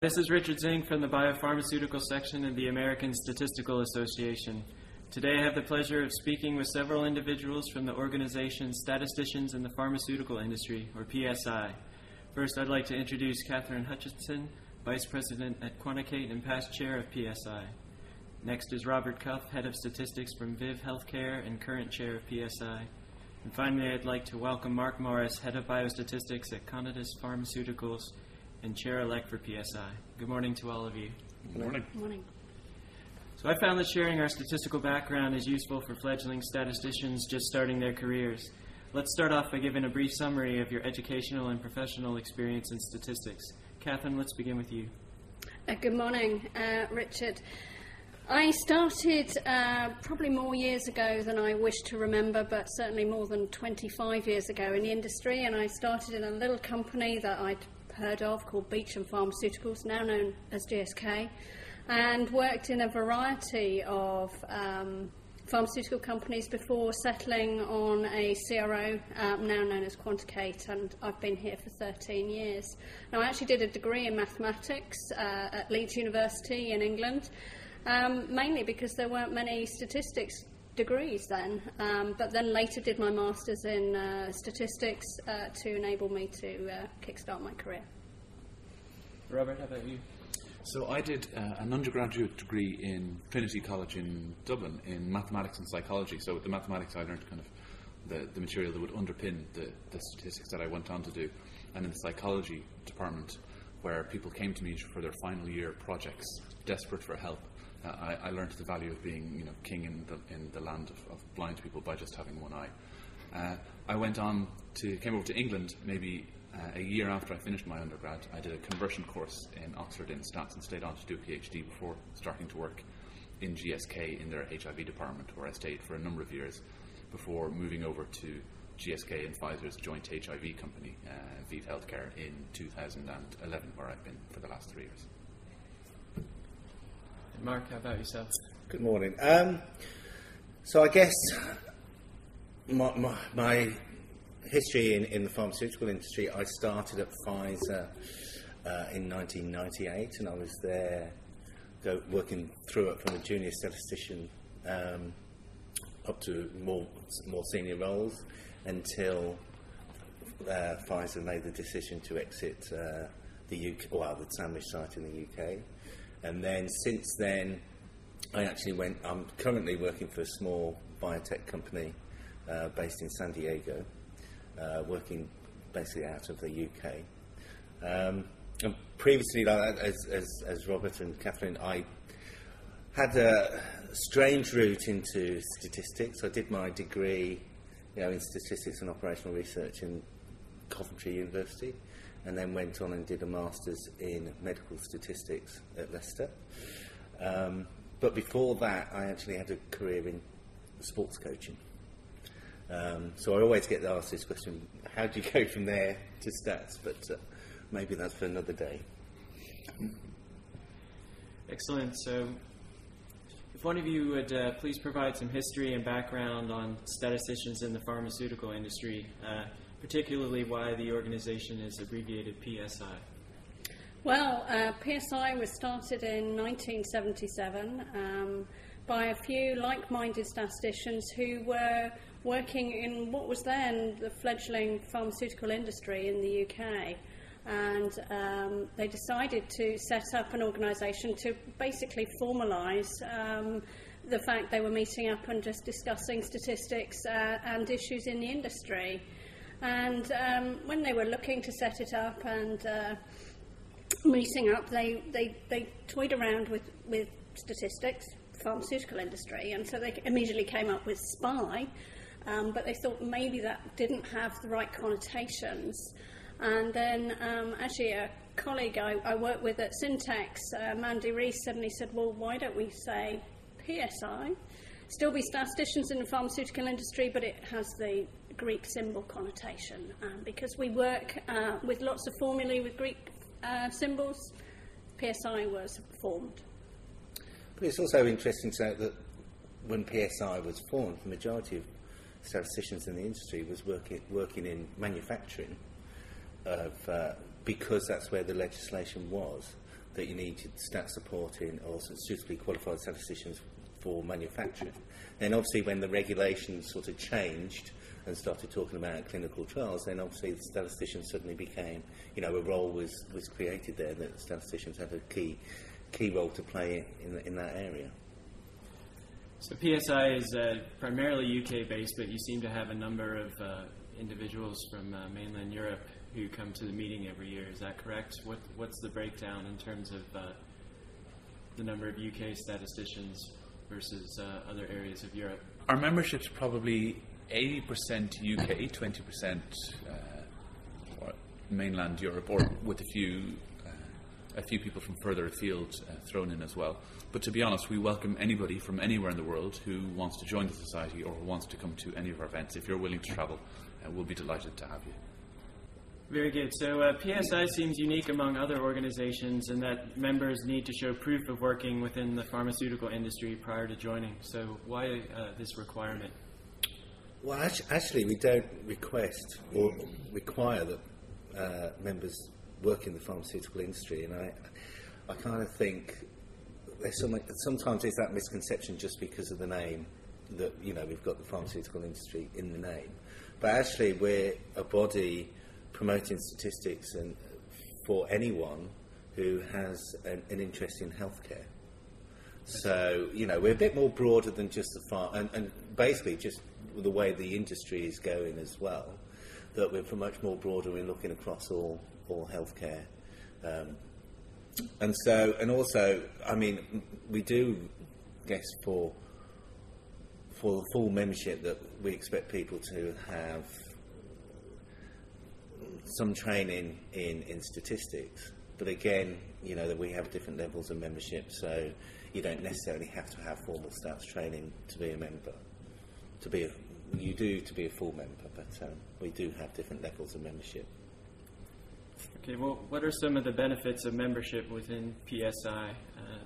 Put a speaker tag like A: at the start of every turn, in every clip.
A: This is Richard Zink from the Biopharmaceutical section of the American Statistical Association. Today I have the pleasure of speaking with several individuals from the organization Statisticians in the Pharmaceutical Industry, or PSI. First, I'd like to introduce Catherine Hutchinson, Vice President at Quanticate and past chair of PSI. Next is Robert Cuff, Head of Statistics from ViiV Healthcare and current chair of PSI. And finally, I'd like to welcome Mark Morris, Head of Biostatistics at Conatus Pharmaceuticals and Chair elect for PSI. Good morning to all of you.
B: Good morning.
C: Good Morning.
A: So, I found that sharing our statistical background is useful for fledgling statisticians just starting their careers. Let's start off by giving a brief summary of your educational and professional experience in statistics. Catherine, let's begin with you.
C: Uh, good morning, uh, Richard. I started uh, probably more years ago than I wish to remember, but certainly more than 25 years ago in the industry. And I started in a little company that I'd heard of called Beecham Pharmaceuticals, now known as GSK, and worked in a variety of um, pharmaceutical companies before settling on a CRO, um, now known as Quanticate, and I've been here for 13 years. Now, I actually did a degree in mathematics uh, at Leeds University in England, um, mainly because there weren't many statistics degrees then, um, but then later did my master's in uh, statistics uh, to enable me to uh, kickstart my career.
A: Robert, how about you?
B: So I did uh, an undergraduate degree in Trinity College in Dublin in mathematics and psychology. So with the mathematics, I learned kind of the, the material that would underpin the, the statistics that I went on to do. And in the psychology department, where people came to me for their final year projects, desperate for help, uh, I, I, learned the value of being, you know, king in the, in the land of, of blind people by just having one eye. Uh, I went on to came over to England maybe uh, a year after I finished my undergrad. I did a conversion course in Oxford in stats and stayed on to do a PhD before starting to work in GSK in their HIV department, where I stayed for a number of years before moving over to GSK and Pfizer's joint HIV company, uh, Healthcare, in 2011, where I've been for the last three years.
A: Mark, how about yourself?
D: Good morning. Um, so I guess my, my, my history in, in, the pharmaceutical industry, I started at Pfizer uh, in 1998, and I was there go, working through it from a junior statistician um, up to more more senior roles until uh, Pfizer made the decision to exit uh, the UK, well, the Sandwich site in the UK. And then since then, I actually went. I'm currently working for a small biotech company uh, based in San Diego, uh, working basically out of the UK. Um, and previously, like, as, as, as Robert and Catherine, I had a strange route into statistics. I did my degree, you know, in statistics and operational research in Coventry University and then went on and did a master's in medical statistics at Leicester. Um, but before that, I actually had a career in sports coaching. Um, so I always get asked this question how do you go from there to stats? But uh, maybe that's for another day.
A: Excellent. So, if one of you would uh, please provide some history and background on statisticians in the pharmaceutical industry. Uh, particularly why the organization is abbreviated PSI?
C: Well, uh, PSI was started in 1977 um, by a few like minded statisticians who were working in what was then the fledgling pharmaceutical industry in the UK. And um, they decided to set up an organisation to basically formalise um, the fact they were meeting up and just discussing statistics uh, and issues in the industry. And um, when they were looking to set it up and uh, meeting up, they, they, they toyed around with, with statistics, pharmaceutical industry, and so they immediately came up with SPI, um, but they thought maybe that didn't have the right connotations. And then um, actually a colleague I, I work with at Syntex, uh, Mandy Reese, suddenly said, well, why don't we say PSI? Still be statisticians in the pharmaceutical industry, but it has the Greek symbol connotation um, because we work uh, with lots of formulae with Greek uh, symbols. PSI was formed.
D: But it's also interesting to note that when PSI was formed, the majority of statisticians in the industry was working, working in manufacturing of, uh, because that's where the legislation was. that you needed stat supporting or suitably qualified statisticians for manufacturing. Then obviously when the regulations sort of changed and started talking about clinical trials, then obviously the statisticians suddenly became, you know, a role was, was created there that statisticians had a key key role to play in, in that area.
A: So PSI is uh, primarily UK based, but you seem to have a number of uh, individuals from uh, mainland Europe who come to the meeting every year. Is that correct? What, what's the breakdown in terms of uh, the number of UK statisticians versus uh, other areas of Europe?
B: Our membership's probably 80% UK, 20% uh, mainland Europe, or with a few a few people from further afield uh, thrown in as well. But to be honest, we welcome anybody from anywhere in the world who wants to join the society or who wants to come to any of our events. If you're willing to travel, uh, we'll be delighted to have you.
A: Very good. So uh, PSI seems unique among other organizations in that members need to show proof of working within the pharmaceutical industry prior to joining. So why uh, this requirement?
D: Well, actually, we don't request or require that uh, members work in the pharmaceutical industry, and I, I kind of think there's some, sometimes there's that misconception just because of the name that you know we've got the pharmaceutical industry in the name, but actually we're a body promoting statistics and for anyone who has an, an interest in healthcare. So you know we're a bit more broader than just the farm, and, and basically just the way the industry is going as well. That we're much more broader in looking across all or healthcare. Um, and so, and also, I mean, we do guess for for the full membership that we expect people to have some training in, in statistics. But again, you know that we have different levels of membership, so you don't necessarily have to have formal stats training to be a member. To be a, you do to be a full member, but um, we do have different levels of membership.
A: Okay, well, what are some of the benefits of membership within PSI? Uh,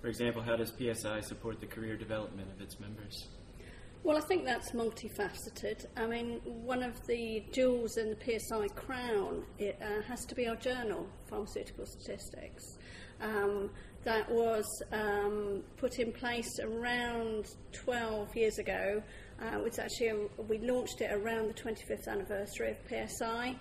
A: for example, how does PSI support the career development of its members?
C: Well, I think that's multifaceted. I mean, one of the jewels in the PSI crown it, uh, has to be our journal, Pharmaceutical Statistics. Um, that was um, put in place around 12 years ago. Uh, it's actually a, we launched it around the 25th anniversary of PSI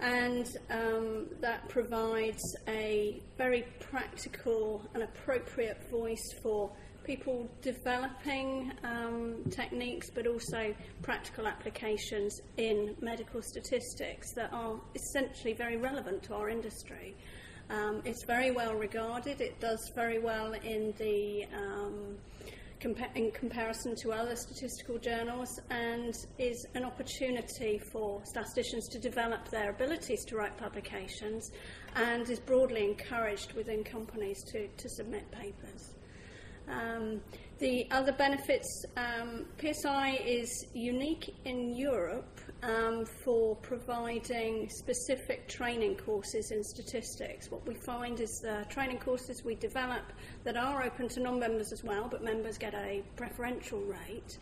C: and um, that provides a very practical and appropriate voice for people developing um, techniques but also practical applications in medical statistics that are essentially very relevant to our industry. Um, it's very well regarded, it does very well in the um, compa- in comparison to other statistical journals and is an opportunity for statisticians to develop their abilities to write publications and is broadly encouraged within companies to, to submit papers. Um, the other benefits, um, PSI is unique in Europe um, for providing specific training courses in statistics. What we find is the training courses we develop that are open to non-members as well, but members get a preferential rate,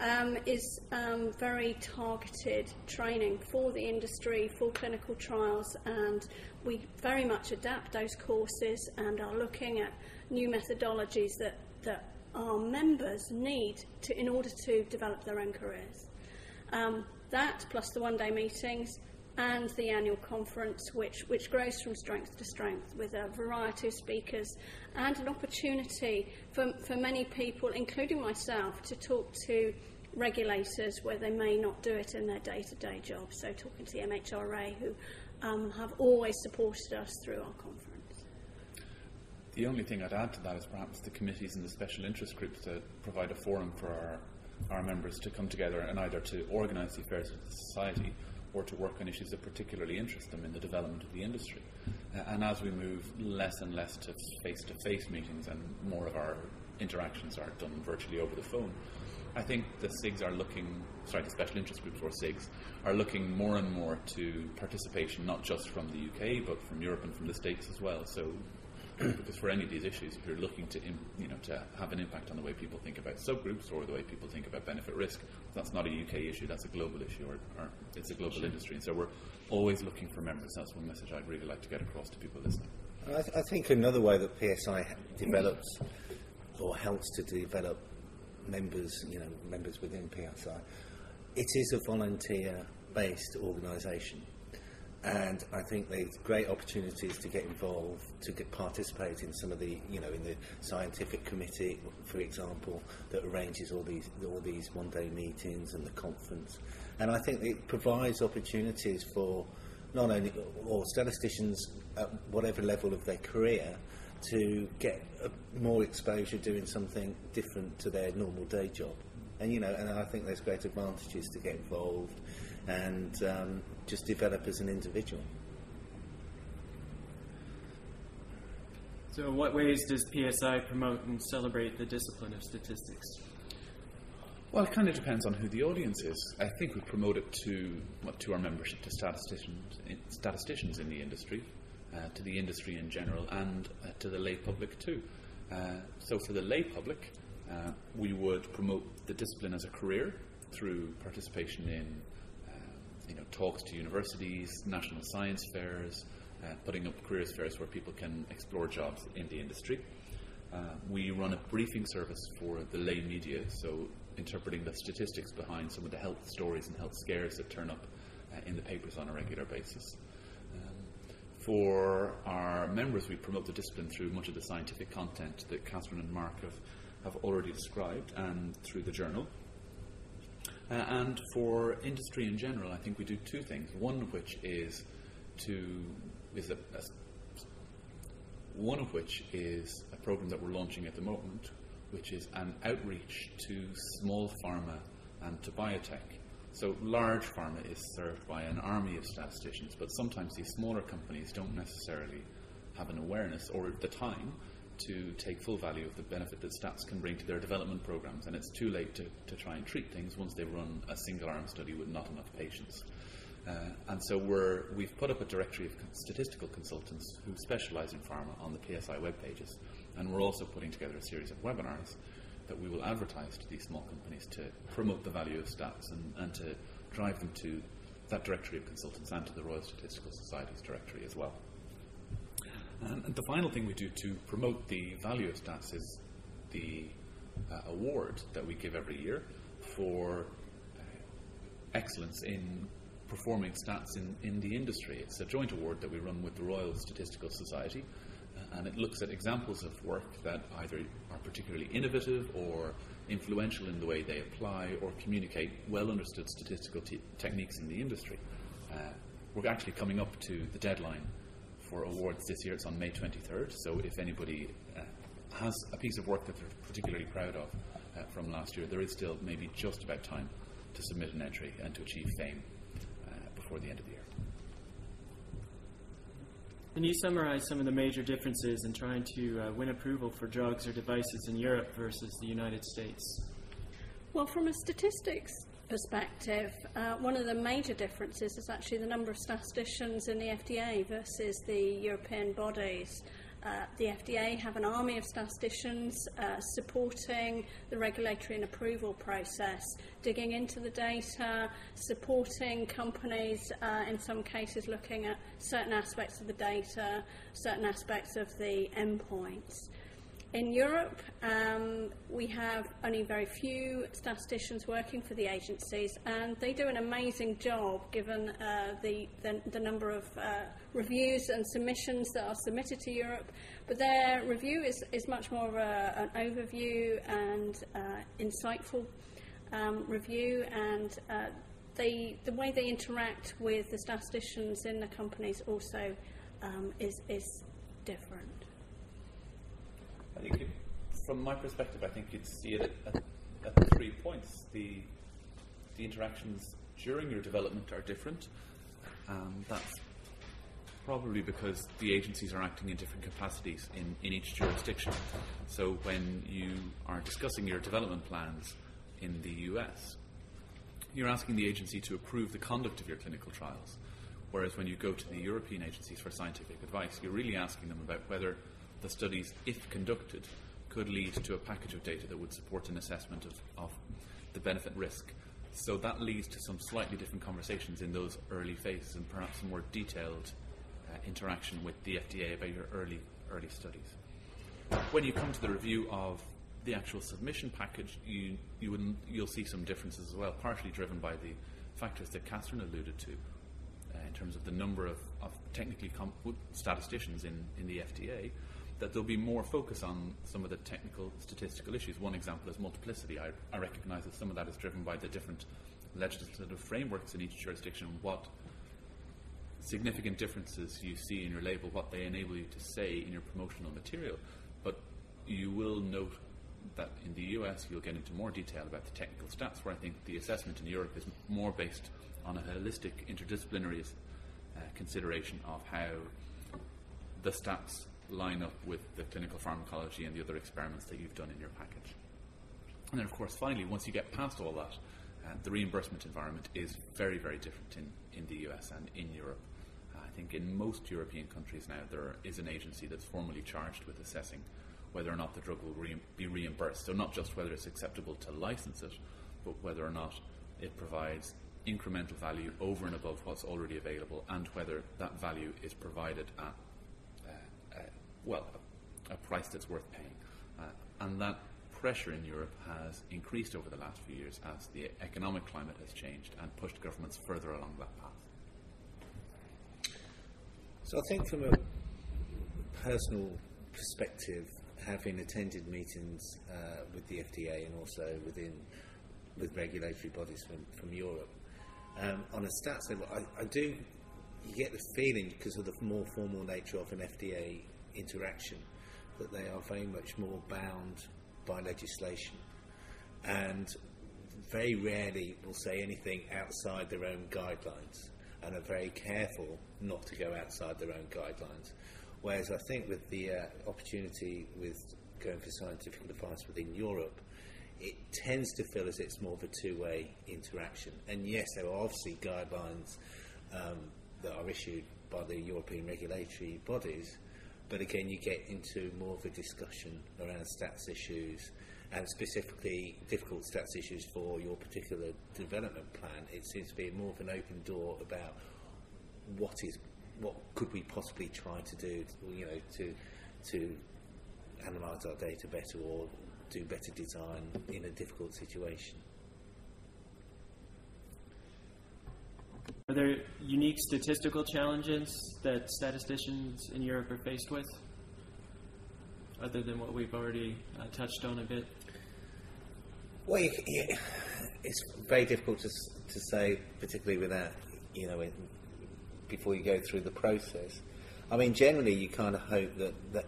C: um, is um, very targeted training for the industry, for clinical trials, and we very much adapt those courses and are looking at new methodologies that, that our members need to, in order to develop their own careers. Um, that, plus the one day meetings, and the annual conference, which, which grows from strength to strength with a variety of speakers and an opportunity for, for many people, including myself, to talk to regulators where they may not do it in their day to day job. So, talking to the MHRA, who um, have always supported us through our conference.
B: The only thing I'd add to that is perhaps the committees and the special interest groups to provide a forum for our, our members to come together and either to organise the affairs of the society or to work on issues that particularly interest them in the development of the industry. Uh, and as we move less and less to face to face meetings and more of our interactions are done virtually over the phone, I think the SIGs are looking, sorry, the special interest groups or SIGs are looking more and more to participation not just from the UK but from Europe and from the States as well. So because for any of these issues, if you're looking to, you know, to have an impact on the way people think about subgroups or the way people think about benefit risk, that's not a UK issue, that's a global issue, or, or it's a global industry. And so we're always looking for members. That's one message I'd really like to get across to people listening.
D: I, th- I think another way that PSI develops or helps to develop members, you know, members within PSI, it is a volunteer-based organisation, and I think there's great opportunities to get involved, to get, participate in some of the, you know, in the scientific committee, for example, that arranges all these all these one-day meetings and the conference. And I think it provides opportunities for not only or statisticians at whatever level of their career to get more exposure doing something different to their normal day job. And you know, and I think there's great advantages to get involved and um, just develop as an individual.
A: So, in what ways does PSI promote and celebrate the discipline of statistics?
B: Well, it kind of depends on who the audience is. I think we promote it to well, to our membership, to statisticians, statisticians in the industry, uh, to the industry in general, and uh, to the lay public too. Uh, so, for the lay public, uh, we would promote the discipline as a career through participation in you know, talks to universities, national science fairs, uh, putting up careers fairs where people can explore jobs in the industry. we run a briefing service for the lay media, so interpreting the statistics behind some of the health stories and health scares that turn up uh, in the papers on a regular basis. Um, for our members, we promote the discipline through much of the scientific content that Catherine and Mark have, have already described and through the journal. Uh, and for industry in general, I think we do two things. One of which is to is a, a one of which is a program that we're launching at the moment, which is an outreach to small pharma and to biotech. So large pharma is served by an army of statisticians, but sometimes these smaller companies don't necessarily have an awareness or the time to take full value of the benefit that stats can bring to their development programs, and it's too late to, to try and treat things once they've run a single arm study with not enough patients. Uh, and so we're, we've put up a directory of statistical consultants who specialize in pharma on the PSI web pages. And we're also putting together a series of webinars that we will advertise to these small companies to promote the value of stats and, and to drive them to that directory of consultants and to the Royal Statistical Society's directory as well. And, the final thing we do to promote the value of stats is the uh, award that we give every year for uh, excellence in performing stats in, in the industry. It's a joint award that we run with the Royal Statistical Society and it looks at examples of work that either are particularly innovative or influential in the way they apply or communicate well understood statistical te- techniques in the industry. Uh, we're actually coming up to the deadline for awards this year. It's on May 23rd, so if anybody uh, has a piece of work that they're particularly proud of uh, from last year, there is still maybe just about time to submit an entry and to achieve fame uh, before the end of the year.
A: Can you summarize some of the major differences in trying to uh, win approval for drugs or devices in Europe versus the United States?
C: Well, from a statistics perspective, uh, one of the major differences is actually the number of statisticians in the FDA versus the European bodies. Uh, the FDA have an army of statisticians uh, supporting the regulatory and approval process, digging into the data, supporting companies, uh, in some cases looking at certain aspects of the data, certain aspects of the endpoints. In Europe, um, we have only very few statisticians working for the agencies, and they do an amazing job given uh, the, the, the, number of uh, reviews and submissions that are submitted to Europe. But their review is, is much more of a, an overview and uh, insightful um, review, and uh, they, the way they interact with the statisticians in the companies also um, is, is different.
B: I think, it, from my perspective, I think you'd see it at, at, at three points. The the interactions during your development are different. Um, that's probably because the agencies are acting in different capacities in, in each jurisdiction. So when you are discussing your development plans in the US, you're asking the agency to approve the conduct of your clinical trials. Whereas when you go to the European agencies for scientific advice, you're really asking them about whether the studies, if conducted, could lead to a package of data that would support an assessment of, of the benefit risk. So that leads to some slightly different conversations in those early phases and perhaps more detailed uh, interaction with the FDA about your early, early studies. When you come to the review of the actual submission package, you, you will, you'll see some differences as well, partially driven by the factors that Catherine alluded to uh, in terms of the number of, of technically com- statisticians in, in the FDA, that there'll be more focus on some of the technical statistical issues. One example is multiplicity. I, I recognize that some of that is driven by the different legislative frameworks in each jurisdiction, what significant differences you see in your label, what they enable you to say in your promotional material. But you will note that in the US you'll get into more detail about the technical stats, where I think the assessment in Europe is more based on a holistic interdisciplinary uh, consideration of how the stats line up with the clinical pharmacology and the other experiments that you've done in your package. And then, of course, finally, once you get past all that, uh, the reimbursement environment is very, very different in, in the US and in Europe. Uh, I think in most European countries now there is an agency that's formally charged with assessing whether or not the drug will re- be reimbursed. So, not just whether it's acceptable to license it, but whether or not it provides incremental value over and above what's already available and whether that value is provided at well, a, price that's worth paying. Uh, and that pressure in Europe has increased over the last few years as the economic climate has changed and pushed governments further along that path.
D: So I think from a personal perspective, having attended meetings uh, with the FDA and also within with regulatory bodies from, from Europe, um, on a stats level, I, I do you get the feeling because of the more formal nature of an FDA interaction, that they are very much more bound by legislation and very rarely will say anything outside their own guidelines and are very careful not to go outside their own guidelines. Whereas I think with the uh, opportunity with going for scientific advice within Europe, it tends to feel as it's more of a two-way interaction. And yes, there are obviously guidelines um, that are issued by the European regulatory bodies, but again, you get into more of a discussion around stats issues and specifically difficult stats issues for your particular development plan. It seems to be more of an open door about what is what could we possibly try to do, you know, to to analyse our data better or do better design in a difficult situation.
A: Are there unique statistical challenges that statisticians in Europe are faced with, other than what we've already uh, touched on a bit?
D: Well, yeah, it's very difficult to, to say, particularly without, you know, it, before you go through the process. I mean, generally, you kind of hope that, that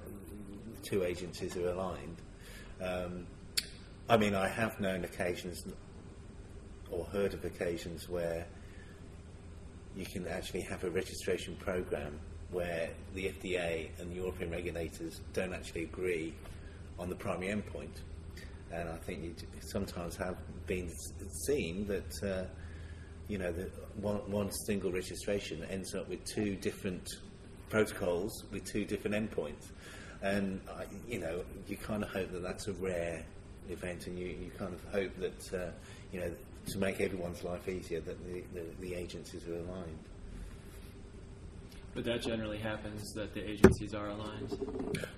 D: two agencies are aligned. Um, I mean, I have known occasions or heard of occasions where you can actually have a registration program where the FDA and European regulators don't actually agree on the primary endpoint. And I think you sometimes have been seen that uh, you know that one, one single registration ends up with two different protocols with two different endpoints. And uh, you know you kind of hope that that's a rare event, and you, you kind of hope that uh, you know to make everyone's life easier that the, the, the agencies are aligned.
A: But that generally happens that the agencies are aligned.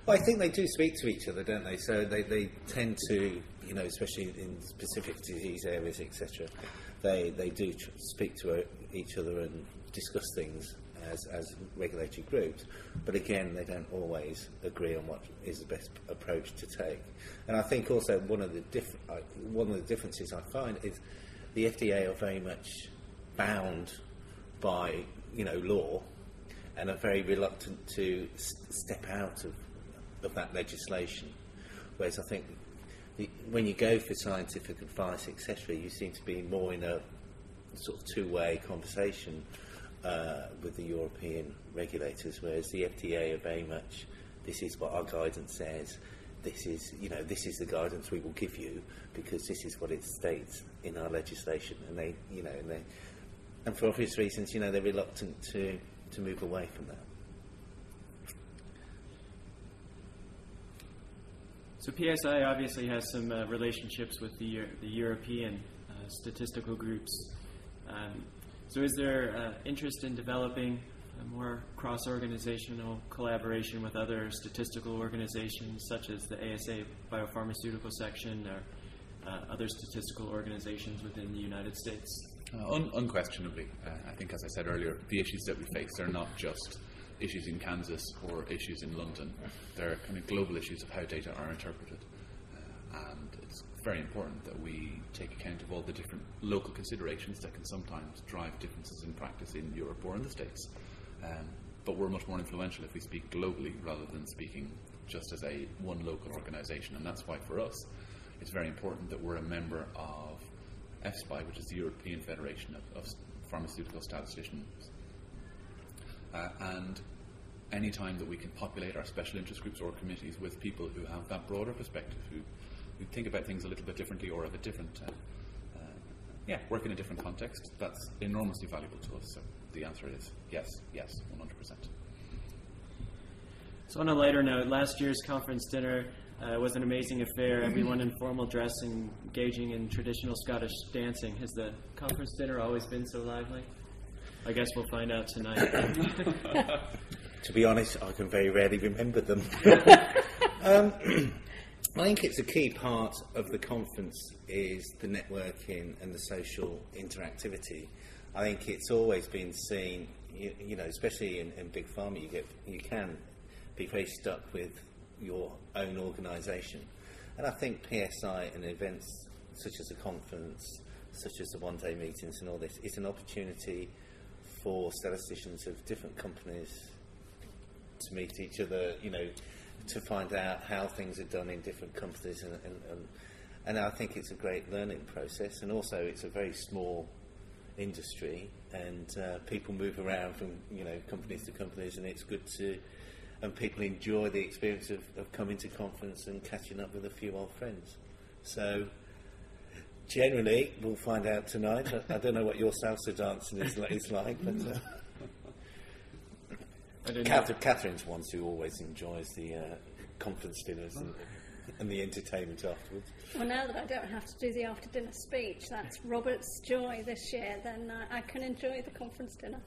D: Well, I think they do speak to each other, don't they? So they, they tend to, you know, especially in specific disease areas, etc. They they do tr- speak to each other and discuss things as as regulatory groups. But again, they don't always agree on what is the best approach to take. And I think also one of the diff- uh, one of the differences I find is the FDA are very much bound by you know law and are very reluctant to s- step out of, of that legislation. Whereas I think the, when you go for scientific advice, etc., you seem to be more in a sort of two-way conversation uh, with the European regulators, whereas the FDA are very much this is what our guidance says. This is, you know, this is the guidance we will give you because this is what it states in our legislation, and they, you know, and they, and for obvious reasons, you know, they're reluctant to to move away from that.
A: So PSI obviously has some uh, relationships with the, Euro- the European uh, statistical groups. Um, so is there uh, interest in developing a more cross organizational collaboration with other statistical organizations such as the ASA Biopharmaceutical Section or uh, other statistical organizations within the United States?
B: Uh, un- unquestionably, uh, I think, as I said earlier, the issues that we face are not just issues in Kansas or issues in London. They're kind of global issues of how data are interpreted. Uh, and it's very important that we take account of all the different local considerations that can sometimes drive differences in practice in Europe or in the States. Um, but we're much more influential if we speak globally rather than speaking just as a one local organisation. And that's why for us, it's very important that we're a member of EFSPI, which is the European Federation of, of Pharmaceutical Statisticians. Uh, and any time that we can populate our special interest groups or committees with people who have that broader perspective, who, who think about things a little bit differently or have a different, uh, uh, yeah, work in a different context, that's enormously valuable to us. So the answer is yes, yes, 100%.
A: So, on a lighter note, last year's conference dinner uh, was an amazing affair. Everyone in formal dress and engaging in traditional Scottish dancing. Has the conference dinner always been so lively? I guess we'll find out tonight.
D: To be honest, I can very rarely remember them. um, I think it's a key part of the conference is the networking and the social interactivity. I think it's always been seen, you, you know, especially in, in big pharma, you get you can be very stuck with your own organisation, and I think PSI and events such as a conference, such as the one-day meetings and all this, is an opportunity for statisticians of different companies to meet each other, you know, to find out how things are done in different companies, and, and, and, and I think it's a great learning process, and also it's a very small industry, and uh, people move around from you know companies to companies, and it's good to, and people enjoy the experience of, of coming to conference and catching up with a few old friends. So generally, we'll find out tonight. I, I don't know what your salsa dancing is, is like, but. Uh,
A: I
D: Catherine, Catherine's one who always enjoys the uh, conference dinners and, and the entertainment afterwards.
C: Well, now that I don't have to do the after dinner speech, that's Robert's joy this year, then uh, I can enjoy the conference dinner.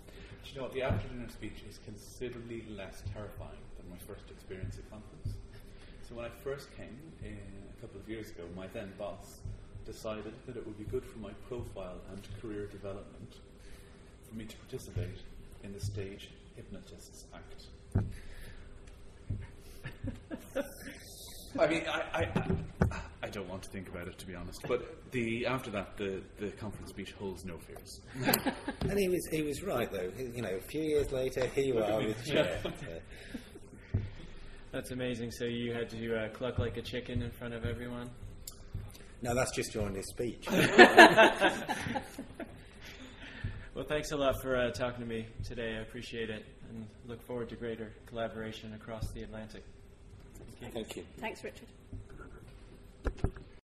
B: Do you know what? The after dinner speech is considerably less terrifying my first experience at conference. So when I first came in a couple of years ago, my then boss decided that it would be good for my profile and career development for me to participate in the Stage Hypnotists Act. I mean, I, I, I don't want to think about it to be honest, but the after that, the, the conference speech holds no fears.
D: And he was he was right though. You know, a few years later, here you are with chair. Uh,
A: That's amazing. So you had to uh, cluck like a chicken in front of everyone.
D: no, that's just during his speech.
A: Well, thanks a lot for uh, talking to me today. I appreciate it, and look forward to greater collaboration across the Atlantic.
D: Thank you.
C: Thanks, Richard.